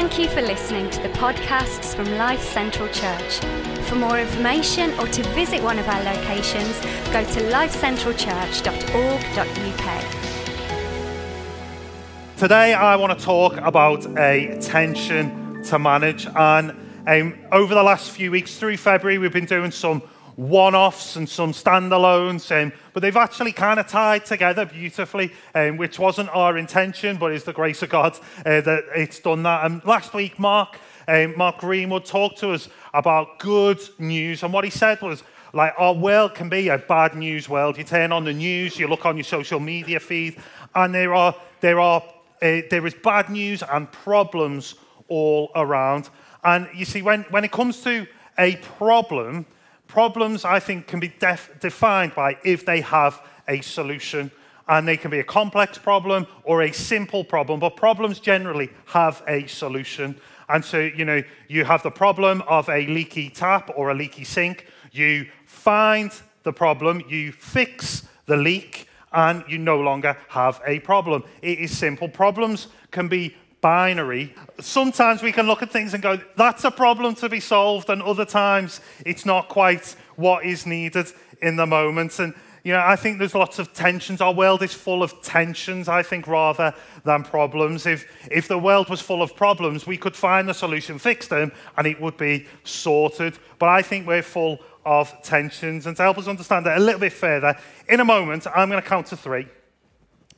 Thank you for listening to the podcasts from Life Central Church. For more information or to visit one of our locations, go to lifecentralchurch.org.uk. Today, I want to talk about a tension to manage. And um, over the last few weeks through February, we've been doing some one offs and some standalones, um, but they've actually kind of tied together beautifully, um, which wasn't our intention, but it's the grace of God uh, that it's done that. And last week, Mark, um, Mark Greenwood talked to us about good news, and what he said was, like, our world can be a bad news world. You turn on the news, you look on your social media feed, and there are, there are, uh, there is bad news and problems all around. And you see, when, when it comes to a problem, Problems, I think, can be def- defined by if they have a solution. And they can be a complex problem or a simple problem, but problems generally have a solution. And so, you know, you have the problem of a leaky tap or a leaky sink. You find the problem, you fix the leak, and you no longer have a problem. It is simple. Problems can be binary. Sometimes we can look at things and go, that's a problem to be solved, and other times it's not quite what is needed in the moment. And you know, I think there's lots of tensions. Our world is full of tensions, I think, rather than problems. If, if the world was full of problems, we could find the solution, fix them, and it would be sorted. But I think we're full of tensions. And to help us understand that a little bit further, in a moment, I'm going to count to three.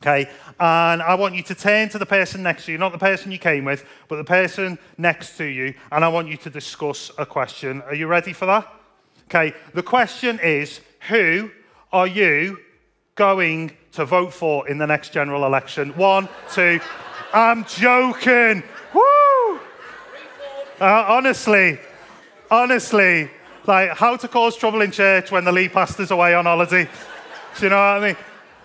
Okay, and I want you to turn to the person next to you, not the person you came with, but the person next to you, and I want you to discuss a question. Are you ready for that? Okay, the question is Who are you going to vote for in the next general election? One, two, I'm joking. Woo! Uh, honestly, honestly, like how to cause trouble in church when the lead pastor's away on holiday. Do you know what I mean?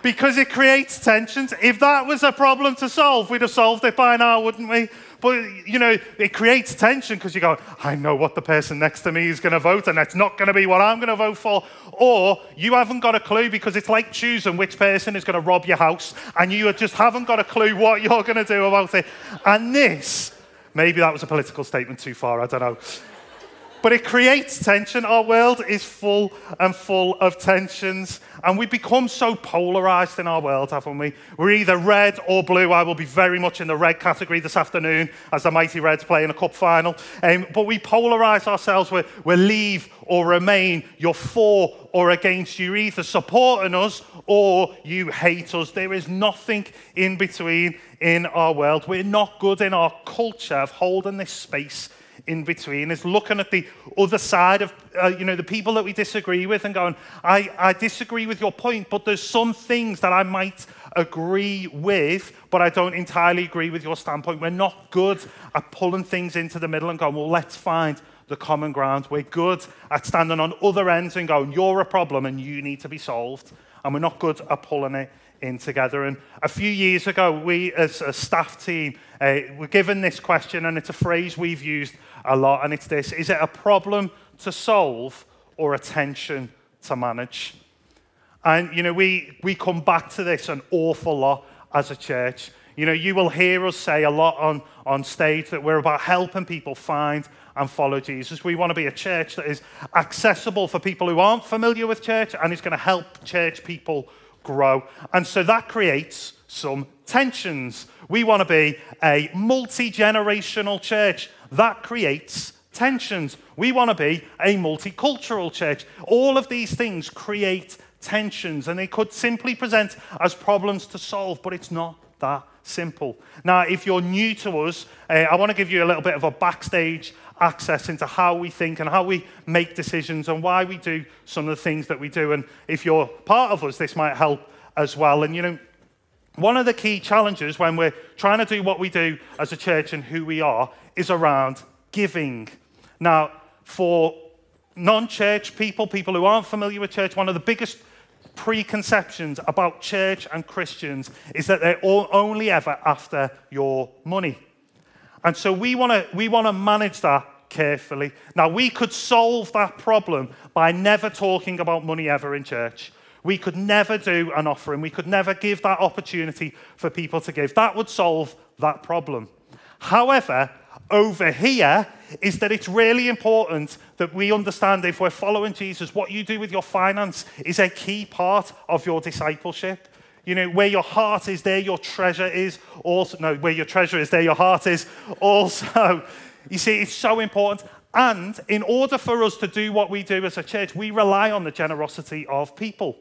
Because it creates tensions. If that was a problem to solve, we'd have solved it by now, wouldn't we? But, you know, it creates tension because you go, I know what the person next to me is going to vote, and that's not going to be what I'm going to vote for. Or you haven't got a clue because it's like choosing which person is going to rob your house, and you just haven't got a clue what you're going to do about it. And this, maybe that was a political statement too far, I don't know. But it creates tension. Our world is full and full of tensions. And we become so polarized in our world, haven't we? We're either red or blue. I will be very much in the red category this afternoon as the Mighty Reds play in a cup final. Um, but we polarize ourselves. We're, we're leave or remain. You're for or against. You're either supporting us or you hate us. There is nothing in between in our world. We're not good in our culture of holding this space in between is looking at the other side of, uh, you know, the people that we disagree with and going, I, I disagree with your point, but there's some things that I might agree with, but I don't entirely agree with your standpoint. We're not good at pulling things into the middle and going, well, let's find the common ground. We're good at standing on other ends and going, you're a problem and you need to be solved. And we're not good at pulling it in together. And a few years ago, we as a staff team uh, were given this question, and it's a phrase we've used a lot, and it's this Is it a problem to solve or a tension to manage? And, you know, we, we come back to this an awful lot as a church. You know, you will hear us say a lot on, on stage that we're about helping people find and follow Jesus. We want to be a church that is accessible for people who aren't familiar with church and is going to help church people grow. And so that creates some tensions. We want to be a multi generational church. That creates tensions. We want to be a multicultural church. All of these things create tensions, and they could simply present as problems to solve, but it's not that simple. Now, if you're new to us, uh, I want to give you a little bit of a backstage access into how we think and how we make decisions and why we do some of the things that we do. And if you're part of us, this might help as well. And you know, one of the key challenges when we're trying to do what we do as a church and who we are is around giving. Now, for non church people, people who aren't familiar with church, one of the biggest preconceptions about church and Christians is that they're all only ever after your money. And so we want to we want to manage that carefully. Now we could solve that problem by never talking about money ever in church. We could never do an offering. We could never give that opportunity for people to give. That would solve that problem. However, over here is that it's really important that we understand if we're following Jesus, what you do with your finance is a key part of your discipleship. You know, where your heart is, there your treasure is. Also, no, where your treasure is, there your heart is. Also, you see, it's so important. And in order for us to do what we do as a church, we rely on the generosity of people.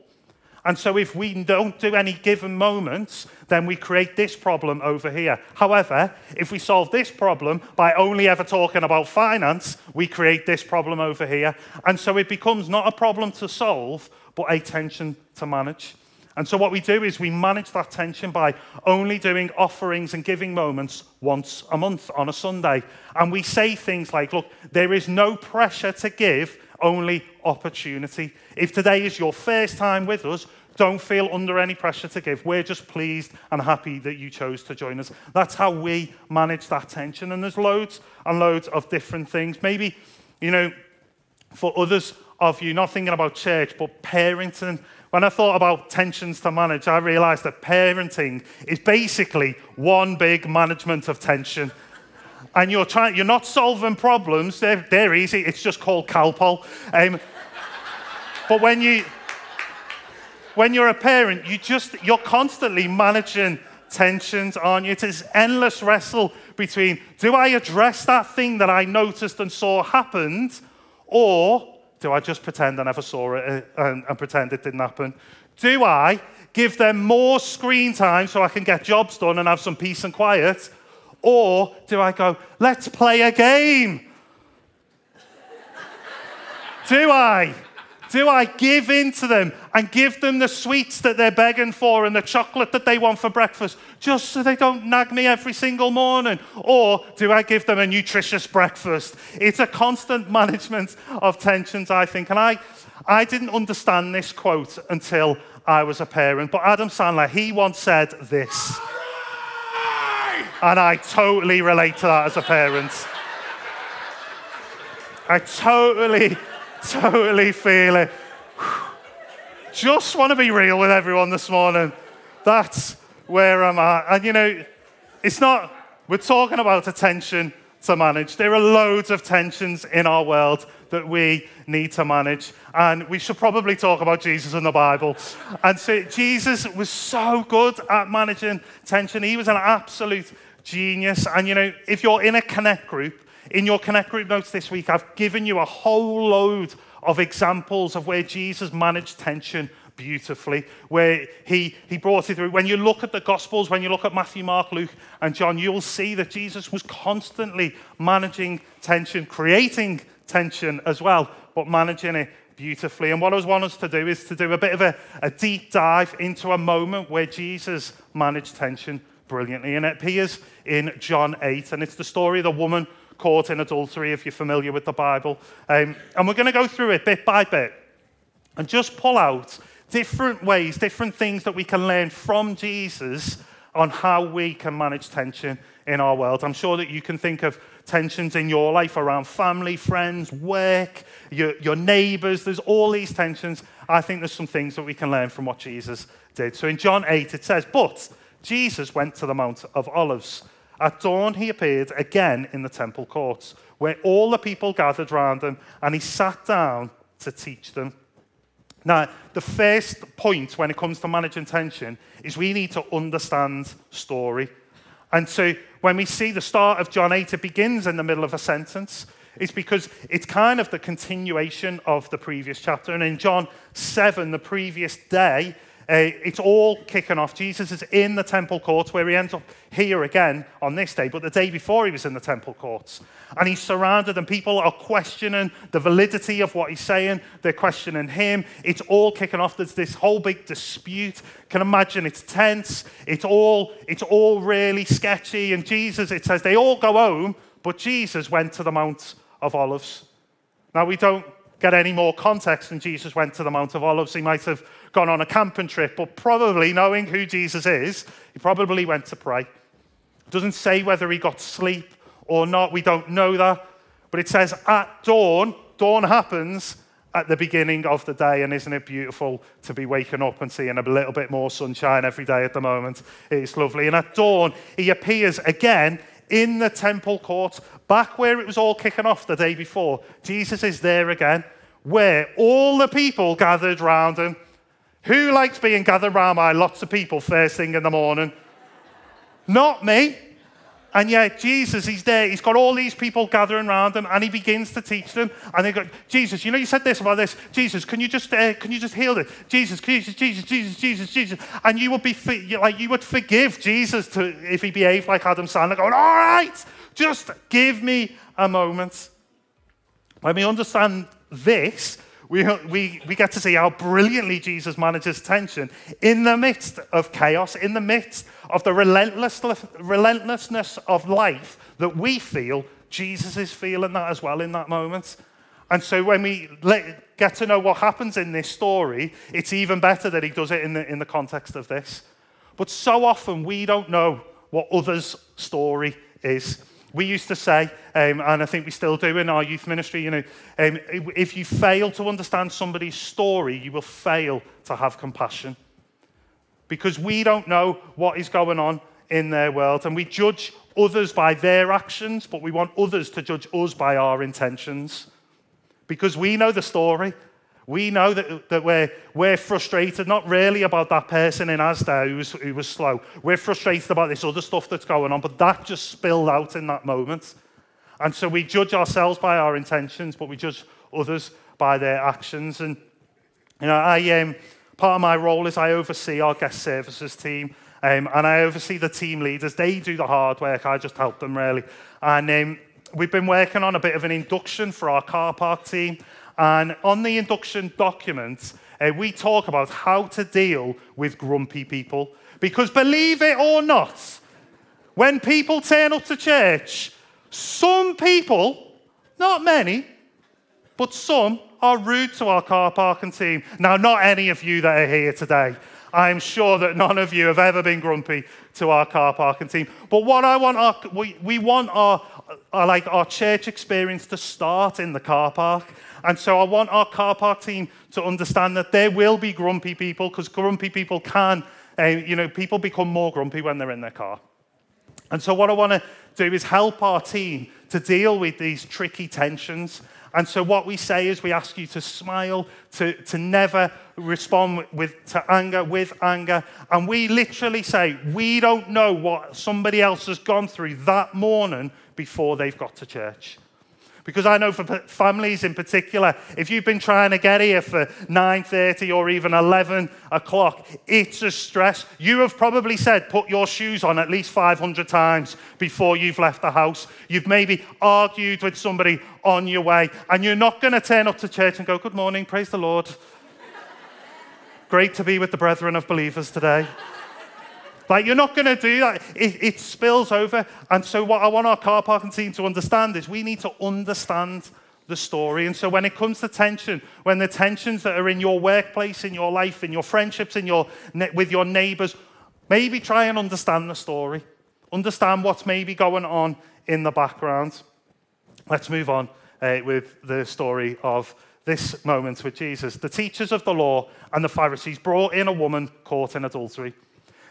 And so if we don't do any given moments, then we create this problem over here. However, if we solve this problem by only ever talking about finance, we create this problem over here. And so it becomes not a problem to solve, but a tension to manage. And so what we do is we manage that tension by only doing offerings and giving moments once a month on a Sunday. And we say things like, look, there is no pressure to give only opportunity. If today is your first time with us, don't feel under any pressure to give. We're just pleased and happy that you chose to join us. That's how we manage that tension. And there's loads and loads of different things. Maybe, you know, for others of you, not thinking about church, but parenting. When I thought about tensions to manage, I realized that parenting is basically one big management of tension and you're trying, you're not solving problems. They're, they're easy. It's just called Calpol. Um, but when you, when you're a parent, you just, you're constantly managing tensions, aren't you? It's this endless wrestle between do I address that thing that I noticed and saw happened, or do I just pretend I never saw it uh, and, and pretend it didn't happen? Do I give them more screen time so I can get jobs done and have some peace and quiet? Or do I go, let's play a game? do I? Do I give in to them and give them the sweets that they're begging for and the chocolate that they want for breakfast just so they don't nag me every single morning? Or do I give them a nutritious breakfast? It's a constant management of tensions, I think. And I, I didn't understand this quote until I was a parent. But Adam Sandler, he once said this. And I totally relate to that as a parent. I totally, totally feel it. Just want to be real with everyone this morning. That's where I'm at. And you know, it's not, we're talking about attention to manage. There are loads of tensions in our world that we need to manage. And we should probably talk about Jesus in the Bible. And so Jesus was so good at managing tension. He was an absolute genius. And you know, if you're in a connect group, in your connect group notes this week, I've given you a whole load of examples of where Jesus managed tension beautifully, where he, he brought it through. When you look at the Gospels, when you look at Matthew, Mark, Luke, and John, you'll see that Jesus was constantly managing tension, creating tension as well, but managing it beautifully. And what I want us to do is to do a bit of a, a deep dive into a moment where Jesus managed tension brilliantly. And it appears in John 8, and it's the story of the woman caught in adultery, if you're familiar with the Bible. Um, and we're going to go through it bit by bit and just pull out different ways, different things that we can learn from Jesus on how we can manage tension in our world. I'm sure that you can think of tensions in your life around family, friends, work, your, your neighbors. There's all these tensions. I think there's some things that we can learn from what Jesus did. So in John 8, it says, But Jesus went to the Mount of Olives. At dawn, he appeared again in the temple courts, where all the people gathered round him, and he sat down to teach them. Now, the first point when it comes to managing tension is we need to understand story. And so when we see the start of John 8, it begins in the middle of a sentence. It's because it's kind of the continuation of the previous chapter. And in John 7, the previous day, uh, it's all kicking off. Jesus is in the temple courts where he ends up here again on this day, but the day before he was in the temple courts. And he's surrounded, and people are questioning the validity of what he's saying. They're questioning him. It's all kicking off. There's this whole big dispute. Can imagine it's tense. It's all, it's all really sketchy. And Jesus, it says they all go home, but Jesus went to the Mount of Olives. Now, we don't get any more context than Jesus went to the Mount of Olives. He might have gone on a camping trip, but probably knowing who Jesus is, he probably went to pray. It doesn't say whether he got sleep or not. We don't know that. But it says at dawn, dawn happens at the beginning of the day. And isn't it beautiful to be waking up and seeing a little bit more sunshine every day at the moment? It's lovely. And at dawn, he appears again in the temple court, back where it was all kicking off the day before. Jesus is there again, where all the people gathered round him. Who likes being gathered round by lots of people first thing in the morning? Not me. And yet, Jesus, he's there. He's got all these people gathering around him, and he begins to teach them. And they go, Jesus, you know, you said this about this. Jesus, can you just, uh, can you just heal it? Jesus, Jesus, Jesus, Jesus, Jesus, Jesus. And you would be like, you would forgive Jesus to, if he behaved like Adam Sandler, going, all right, just give me a moment. When we understand this, we, we, we get to see how brilliantly Jesus manages tension in the midst of chaos, in the midst of the relentless, relentlessness of life that we feel. Jesus is feeling that as well in that moment. And so when we let, get to know what happens in this story, it's even better that he does it in the, in the context of this. But so often we don't know what others' story is. We used to say, um, and I think we still do in our youth ministry, you know, um, if you fail to understand somebody's story, you will fail to have compassion. Because we don't know what is going on in their world, and we judge others by their actions, but we want others to judge us by our intentions. Because we know the story, we know that, that we're, we're frustrated, not really about that person in Asda who was, who was slow. We're frustrated about this other stuff that's going on, but that just spilled out in that moment. And so we judge ourselves by our intentions, but we judge others by their actions. And, you know, I, um, part of my role is I oversee our guest services team. Um, and I oversee the team leaders. They do the hard work. I just help them, really. And um, we've been working on a bit of an induction for our car park team. And on the induction document, uh, we talk about how to deal with grumpy people. Because believe it or not, when people turn up to church, some people, not many, but some are rude to our car parking team. Now, not any of you that are here today. I'm sure that none of you have ever been grumpy to our car parking team. But what I want, our, we, we want our, our, like our church experience to start in the car park. And so I want our car park team to understand that there will be grumpy people because grumpy people can, uh, you know, people become more grumpy when they're in their car. And so what I want to do is help our team to deal with these tricky tensions. And so what we say is we ask you to smile, to, to never respond with, to anger with anger. And we literally say, we don't know what somebody else has gone through that morning before they've got to church. Because I know for families in particular, if you've been trying to get here for 9.30 or even 11 o'clock, it's a stress. You have probably said, put your shoes on at least 500 times before you've left the house. You've maybe argued with somebody on your way, and you're not going to turn up to church and go, good morning, praise the Lord. Great to be with the brethren of believers today. Like, you're not going to do that. It, it, spills over. And so, what I want our car parking team to understand is we need to understand the story. And so, when it comes to tension, when the tensions that are in your workplace, in your life, in your friendships, in your, with your neighbors, maybe try and understand the story. Understand what's maybe going on in the background. Let's move on uh, with the story of this moment with Jesus. The teachers of the law and the Pharisees brought in a woman caught in adultery.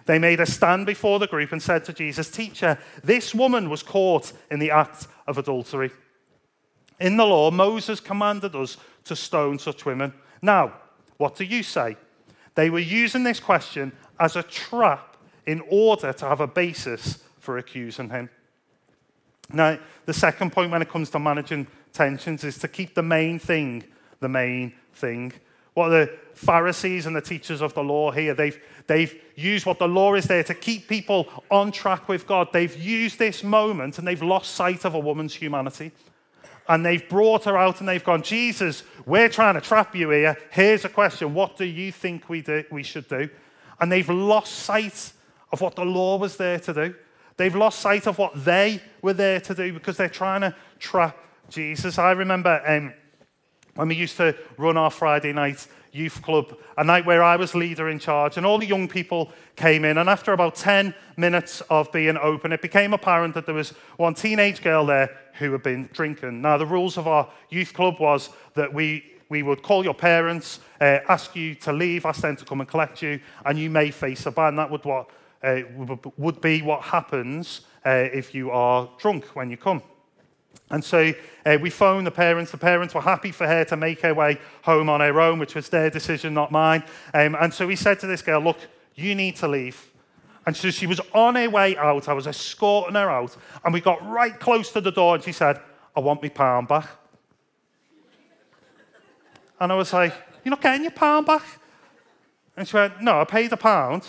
They made a stand before the group and said to Jesus, Teacher, this woman was caught in the act of adultery. In the law, Moses commanded us to stone such women. Now, what do you say? They were using this question as a trap in order to have a basis for accusing him. Now, the second point when it comes to managing tensions is to keep the main thing the main thing. What are the Pharisees and the teachers of the law here, they've, they've used what the law is there to keep people on track with God. They've used this moment and they've lost sight of a woman's humanity. And they've brought her out and they've gone, Jesus, we're trying to trap you here. Here's a question What do you think we, do, we should do? And they've lost sight of what the law was there to do. They've lost sight of what they were there to do because they're trying to trap Jesus. I remember um, when we used to run our Friday night youth club, a night where I was leader in charge, and all the young people came in. And after about 10 minutes of being open, it became apparent that there was one teenage girl there who had been drinking. Now, the rules of our youth club was that we we would call your parents, uh, ask you to leave, ask them to come and collect you, and you may face a ban. That would, what, uh, would be what happens uh, if you are drunk when you come. And so uh, we phoned the parents. The parents were happy for her to make her way home on her own, which was their decision, not mine. Um, and so we said to this girl, Look, you need to leave. And so she was on her way out. I was escorting her out. And we got right close to the door. And she said, I want my pound back. And I was like, You're not getting your pound back? And she went, No, I paid a pound.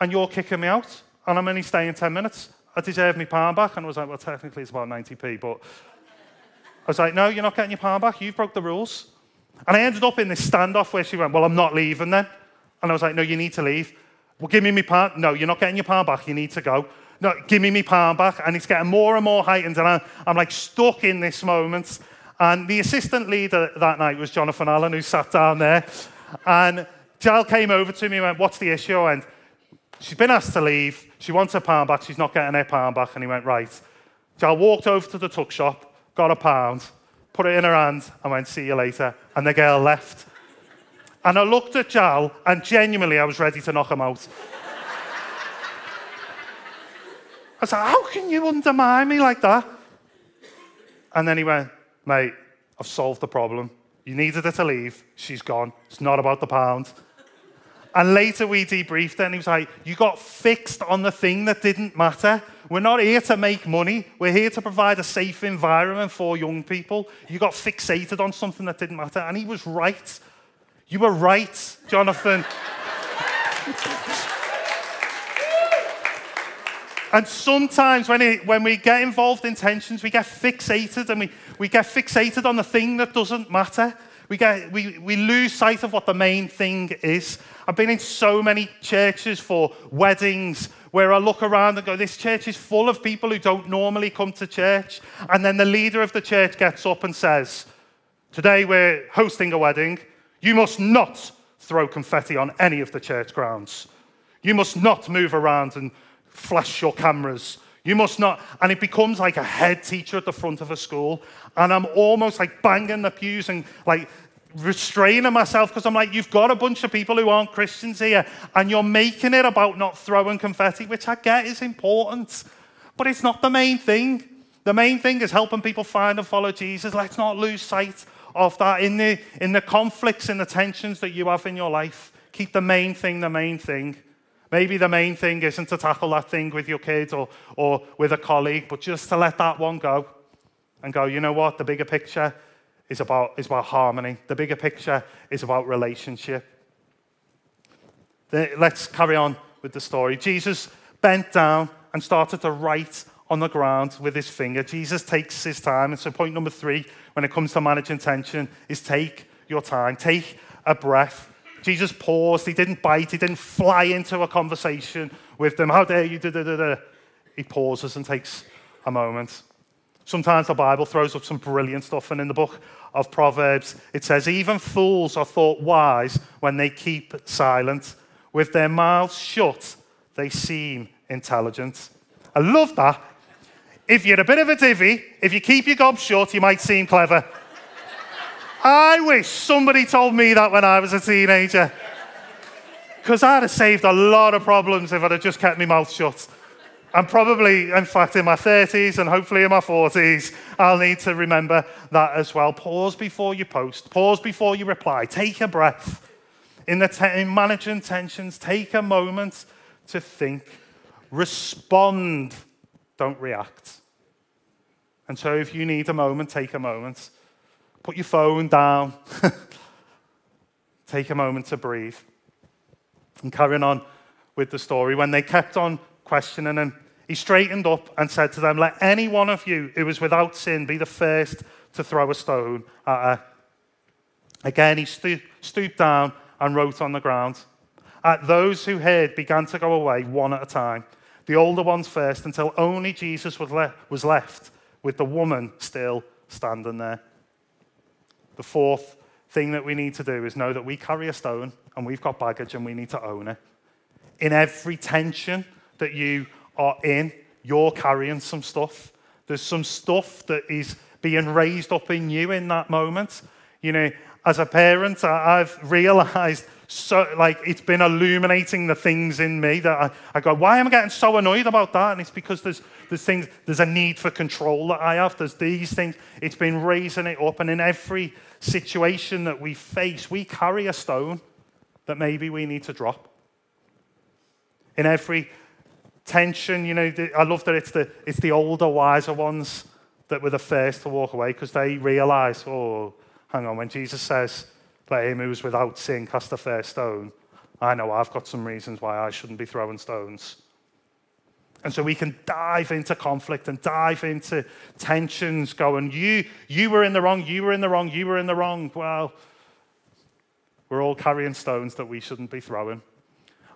And you're kicking me out. And I'm only staying 10 minutes. I deserve my pound back. And I was like, Well, technically it's about 90p. But I was like, No, you're not getting your pound back. You've broke the rules. And I ended up in this standoff where she went, Well, I'm not leaving then. And I was like, No, you need to leave. Well, give me my pound. No, you're not getting your pound back. You need to go. No, give me my pound back. And it's getting more and more heightened. And I, I'm like stuck in this moment. And the assistant leader that night was Jonathan Allen, who sat down there. And Jal came over to me and went, What's the issue? I went, She's been asked to leave. She wants her pound back. She's not getting her pound back. And he went, Right. Jal walked over to the tuck shop, got a pound, put it in her hand, and went, See you later. And the girl left. And I looked at Jal, and genuinely, I was ready to knock him out. I said, How can you undermine me like that? And then he went, Mate, I've solved the problem. You needed her to leave. She's gone. It's not about the pound. And later we debriefed and he was like, You got fixed on the thing that didn't matter. We're not here to make money. We're here to provide a safe environment for young people. You got fixated on something that didn't matter. And he was right. You were right, Jonathan. and sometimes when, it, when we get involved in tensions, we get fixated and we, we get fixated on the thing that doesn't matter. We, get, we, we lose sight of what the main thing is. I've been in so many churches for weddings where I look around and go, this church is full of people who don't normally come to church. And then the leader of the church gets up and says, Today we're hosting a wedding. You must not throw confetti on any of the church grounds. You must not move around and flash your cameras. You must not. And it becomes like a head teacher at the front of a school. And I'm almost like banging the pews and like restraining myself because I'm like, you've got a bunch of people who aren't Christians here and you're making it about not throwing confetti, which I get is important. But it's not the main thing. The main thing is helping people find and follow Jesus. Let's not lose sight of that in the, in the conflicts and the tensions that you have in your life. Keep the main thing the main thing. Maybe the main thing isn't to tackle that thing with your kids or, or with a colleague, but just to let that one go and go, you know what? The bigger picture is about, is about harmony, the bigger picture is about relationship. Let's carry on with the story. Jesus bent down and started to write on the ground with his finger. Jesus takes his time. And so, point number three when it comes to managing tension is take your time, take a breath. Jesus paused. He didn't bite. He didn't fly into a conversation with them. How dare you? Da, da, da. He pauses and takes a moment. Sometimes the Bible throws up some brilliant stuff, and in the book of Proverbs, it says, Even fools are thought wise when they keep silent. With their mouths shut, they seem intelligent. I love that. If you're a bit of a divvy, if you keep your gob shut, you might seem clever. I wish somebody told me that when I was a teenager. Because I'd have saved a lot of problems if I'd have just kept my mouth shut. And probably, in fact, in my 30s and hopefully in my 40s, I'll need to remember that as well. Pause before you post, pause before you reply, take a breath. In, the te- in managing tensions, take a moment to think, respond, don't react. And so, if you need a moment, take a moment. Put your phone down, take a moment to breathe. And carrying on with the story, when they kept on questioning him, he straightened up and said to them, Let any one of you who is without sin be the first to throw a stone at her. Again, he stooped down and wrote on the ground. At those who heard began to go away one at a time, the older ones first, until only Jesus was, le- was left with the woman still standing there. The fourth thing that we need to do is know that we carry a stone and we've got baggage and we need to own it. In every tension, that you are in, you're carrying some stuff. There's some stuff that is being raised up in you in that moment. You know, as a parent, I've realized so like it's been illuminating the things in me that I, I go, why am I getting so annoyed about that? And it's because there's there's things, there's a need for control that I have. There's these things. It's been raising it up. And in every situation that we face, we carry a stone that maybe we need to drop. In every tension, you know, I love that it's the it's the older, wiser ones that were the first to walk away because they realize, oh, hang on, when Jesus says, let him who is without sin cast the first stone, I know I've got some reasons why I shouldn't be throwing stones. And so we can dive into conflict and dive into tensions, going, you, you were in the wrong, you were in the wrong, you were in the wrong. Well, we're all carrying stones that we shouldn't be throwing.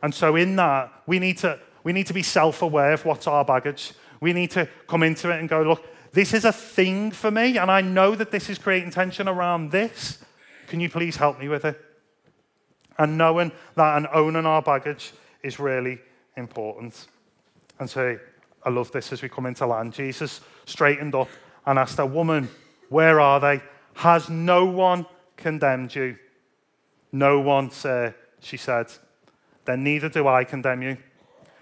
And so in that, we need to, we need to be self-aware of what's our baggage. We need to come into it and go, look, this is a thing for me, and I know that this is creating tension around this. Can you please help me with it? And knowing that and owning our baggage is really important. And so I love this as we come into land. Jesus straightened up and asked a woman, Where are they? Has no one condemned you? No one, sir, she said. Then neither do I condemn you.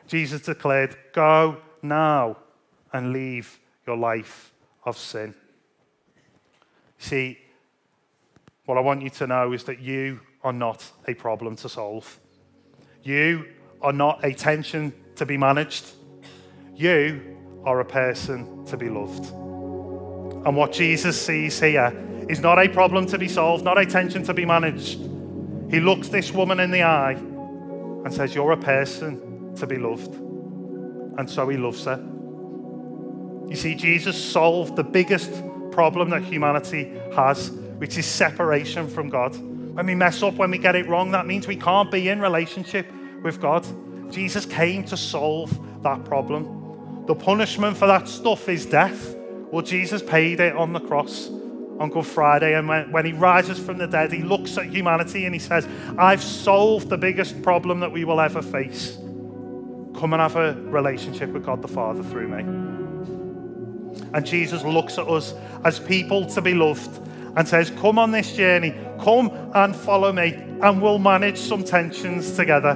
Jesus declared, Go now and leave your life of sin. See, what I want you to know is that you are not a problem to solve. You are not a tension to be managed. You are a person to be loved. And what Jesus sees here is not a problem to be solved, not a tension to be managed. He looks this woman in the eye and says, You're a person to be loved. And so he loves her. You see, Jesus solved the biggest problem that humanity has, which is separation from God. When we mess up, when we get it wrong, that means we can't be in relationship with God. Jesus came to solve that problem. The punishment for that stuff is death. Well, Jesus paid it on the cross on Good Friday. And when, when he rises from the dead, he looks at humanity and he says, I've solved the biggest problem that we will ever face. Come and have a relationship with God the Father through me. And Jesus looks at us as people to be loved and says, Come on this journey, come and follow me, and we'll manage some tensions together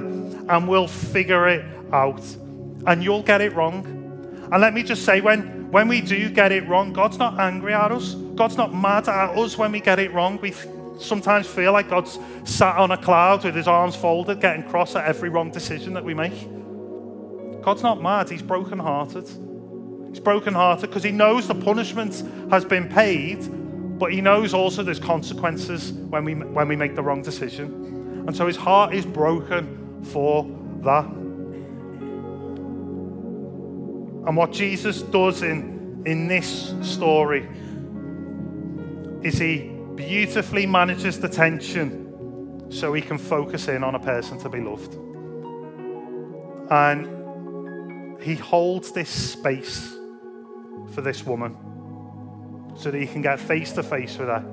and we'll figure it out. And you'll get it wrong. And let me just say, when, when we do get it wrong, God's not angry at us. God's not mad at us when we get it wrong. We sometimes feel like God's sat on a cloud with his arms folded, getting cross at every wrong decision that we make. God's not mad, he's brokenhearted. He's brokenhearted because he knows the punishment has been paid, but he knows also there's consequences when we, when we make the wrong decision. And so his heart is broken for that. And what Jesus does in, in this story is he beautifully manages the tension so he can focus in on a person to be loved. And he holds this space for this woman so that he can get face to face with her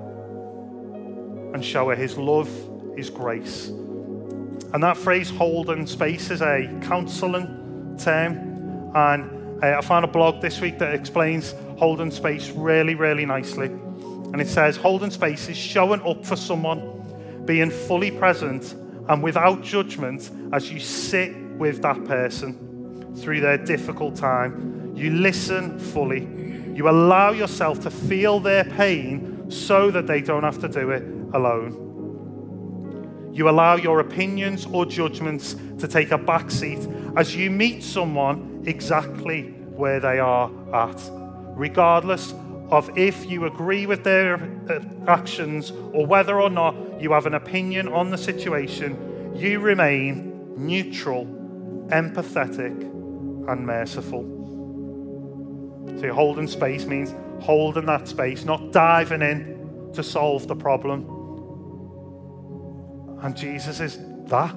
and show her his love, his grace. And that phrase, holding space, is a counseling term. And uh, I found a blog this week that explains holding space really, really nicely. And it says, holding space is showing up for someone, being fully present and without judgment as you sit with that person through their difficult time you listen fully. You allow yourself to feel their pain so that they don't have to do it alone. You allow your opinions or judgments to take a back seat as you meet someone exactly where they are at, regardless of if you agree with their uh, actions or whether or not you have an opinion on the situation, you remain neutral, empathetic, and merciful. So holding space means holding that space, not diving in to solve the problem. And Jesus is that.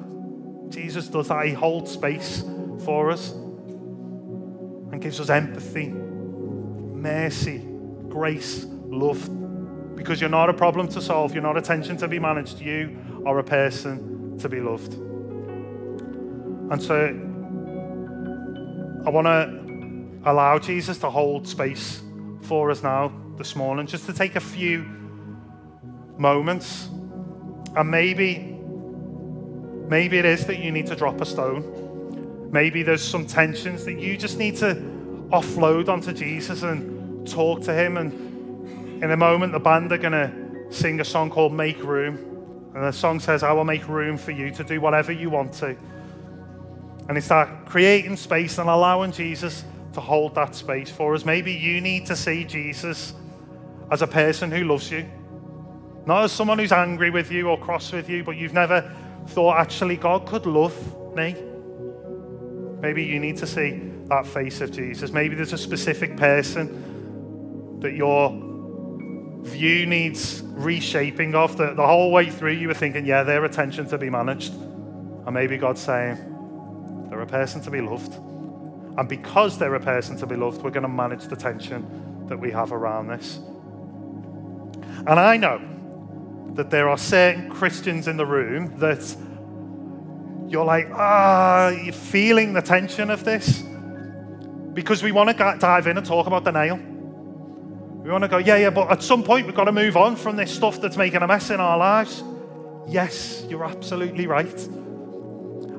Jesus does that. He holds space for us and gives us empathy, mercy, grace, love. Because you're not a problem to solve, you're not a tension to be managed, you are a person to be loved. And so I want to allow Jesus to hold space for us now this morning, just to take a few moments and maybe Maybe it is that you need to drop a stone. Maybe there's some tensions that you just need to offload onto Jesus and talk to Him. And in a moment, the band are going to sing a song called Make Room. And the song says, I will make room for you to do whatever you want to. And it's that creating space and allowing Jesus to hold that space for us. Maybe you need to see Jesus as a person who loves you, not as someone who's angry with you or cross with you, but you've never thought, actually, God could love me. Maybe you need to see that face of Jesus. Maybe there's a specific person that your view needs reshaping of, that the whole way through you were thinking, yeah, their attention to be managed. And maybe God's saying, they're a person to be loved. And because they're a person to be loved, we're going to manage the tension that we have around this. And I know that there are certain Christians in the room that you're like, ah, you're feeling the tension of this because we want to dive in and talk about the nail. We want to go, yeah, yeah, but at some point we've got to move on from this stuff that's making a mess in our lives. Yes, you're absolutely right.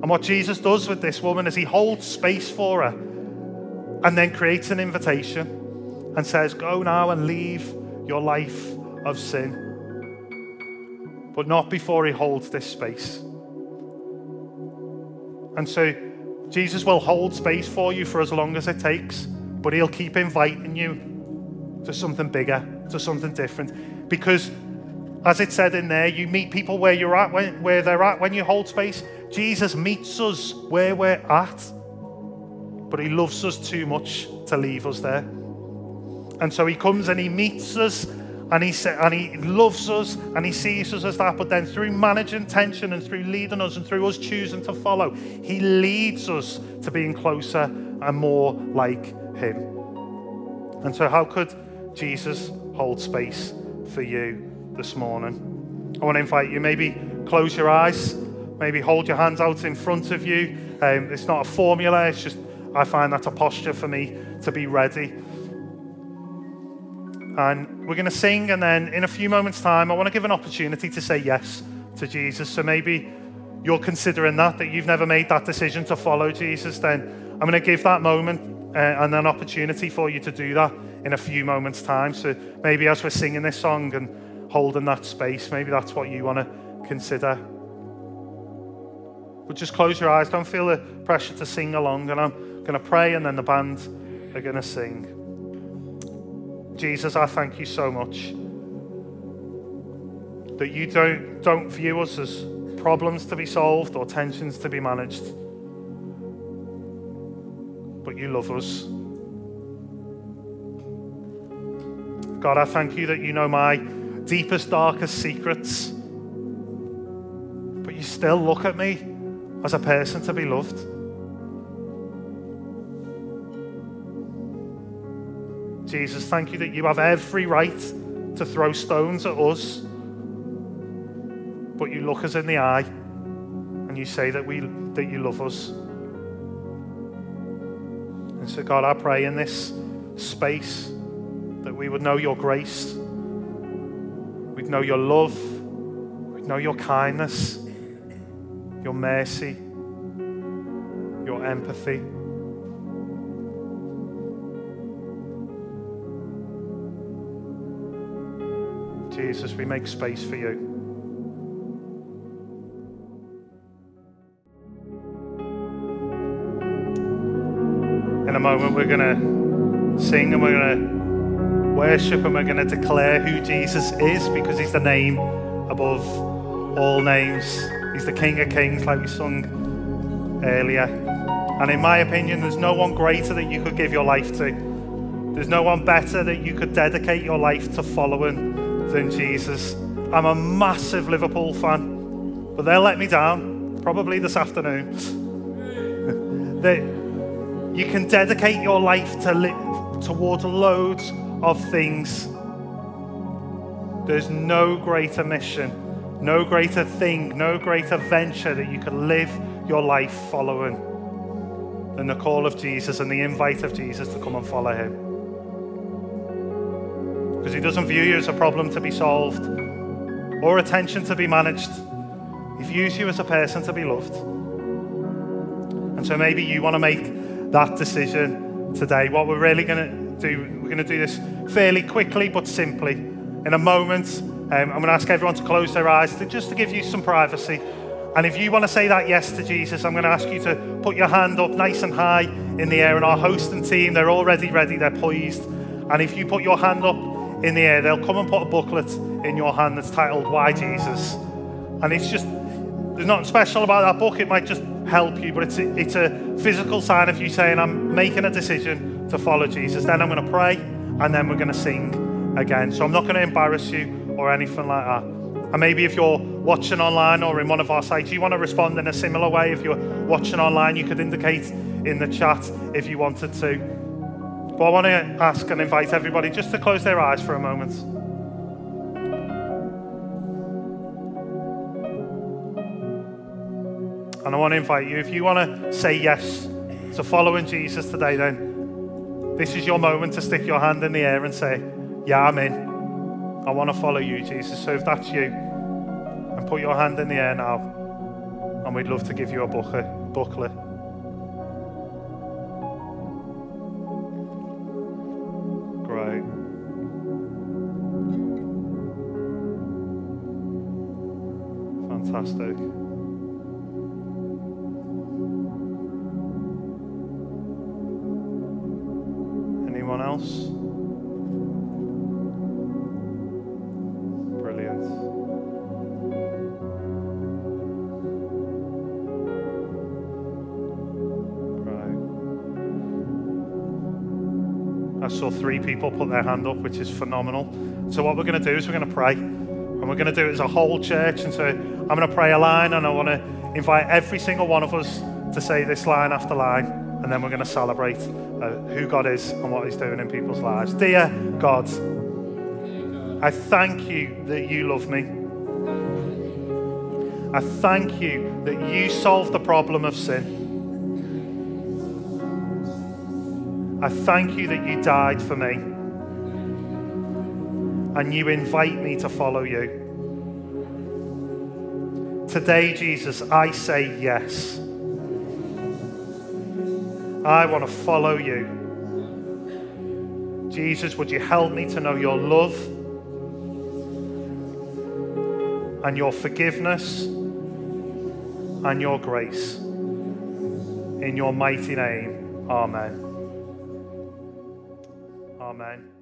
And what Jesus does with this woman is he holds space for her and then creates an invitation and says, Go now and leave your life of sin. But not before he holds this space. And so Jesus will hold space for you for as long as it takes, but he'll keep inviting you to something bigger, to something different. Because as it said in there, you meet people where you're at, when, where they're at when you hold space. Jesus meets us where we're at, but he loves us too much to leave us there. And so he comes and he meets us and he, sa- and he loves us and he sees us as that. But then through managing tension and through leading us and through us choosing to follow, he leads us to being closer and more like him. And so, how could Jesus hold space for you this morning? I want to invite you, maybe close your eyes, maybe hold your hands out in front of you. Um, it's not a formula, it's just, I find that's a posture for me to be ready. And we're going to sing, and then in a few moments' time, I want to give an opportunity to say yes to Jesus. So maybe you're considering that, that you've never made that decision to follow Jesus, then I'm going to give that moment uh, and an opportunity for you to do that in a few moments' time. So maybe as we're singing this song and holding that space, maybe that's what you want to consider. But just close your eyes, don't feel the pressure to sing along, and I'm going to pray, and then the band are going to sing. Jesus, I thank you so much that you don't, don't view us as problems to be solved or tensions to be managed, but you love us. God, I thank you that you know my deepest, darkest secrets, but you still look at me as a person to be loved. Jesus, thank you that you have every right to throw stones at us, but you look us in the eye and you say that, we, that you love us. And so, God, I pray in this space that we would know your grace, know your love, know your kindness, your mercy, your empathy. Jesus, we make space for you. In a moment, we're going to sing and we're going to worship and we're going to declare who Jesus is because he's the name above all names. He's the King of Kings, like we sung earlier. And in my opinion, there's no one greater that you could give your life to. There's no one better that you could dedicate your life to following than Jesus. I'm a massive Liverpool fan, but they'll let me down probably this afternoon. that you can dedicate your life to li- towards loads of things. There's no greater mission, no greater thing, no greater venture that you can live your life following than the call of Jesus and the invite of Jesus to come and follow him because he doesn't view you as a problem to be solved or attention to be managed, He views you as a person to be loved. And so maybe you want to make that decision today. What we're really going to do, we're going to do this fairly quickly but simply. In a moment, um, I'm going to ask everyone to close their eyes to, just to give you some privacy. And if you want to say that yes to Jesus, I'm going to ask you to put your hand up nice and high in the air. And our hosting team, they're already ready, they're poised. And if you put your hand up in the air, they'll come and put a booklet in your hand that's titled Why Jesus? And it's just, there's nothing special about that book. It might just help you, but it's a, it's a physical sign of you saying, I'm making a decision to follow Jesus. Then I'm going to pray, and then we're going to sing again. So I'm not going to embarrass you or anything like that. And maybe if you're watching online or in one of our sites, you want to respond in a similar way. If you're watching online, you could indicate in the chat if you wanted to. But I want to ask and invite everybody just to close their eyes for a moment. And I want to invite you, if you want to say yes to following Jesus today, then this is your moment to stick your hand in the air and say, Yeah, I'm in. I want to follow you, Jesus. So if that's you, and put your hand in the air now, and we'd love to give you a booklet. Great. Fantastic. People put their hand up, which is phenomenal. So, what we're going to do is we're going to pray. And we're going to do it as a whole church. And so, I'm going to pray a line, and I want to invite every single one of us to say this line after line. And then we're going to celebrate uh, who God is and what He's doing in people's lives. Dear God, I thank you that you love me. I thank you that you solved the problem of sin. I thank you that you died for me. And you invite me to follow you. Today, Jesus, I say yes. I want to follow you. Jesus, would you help me to know your love and your forgiveness and your grace? In your mighty name, Amen. Amen.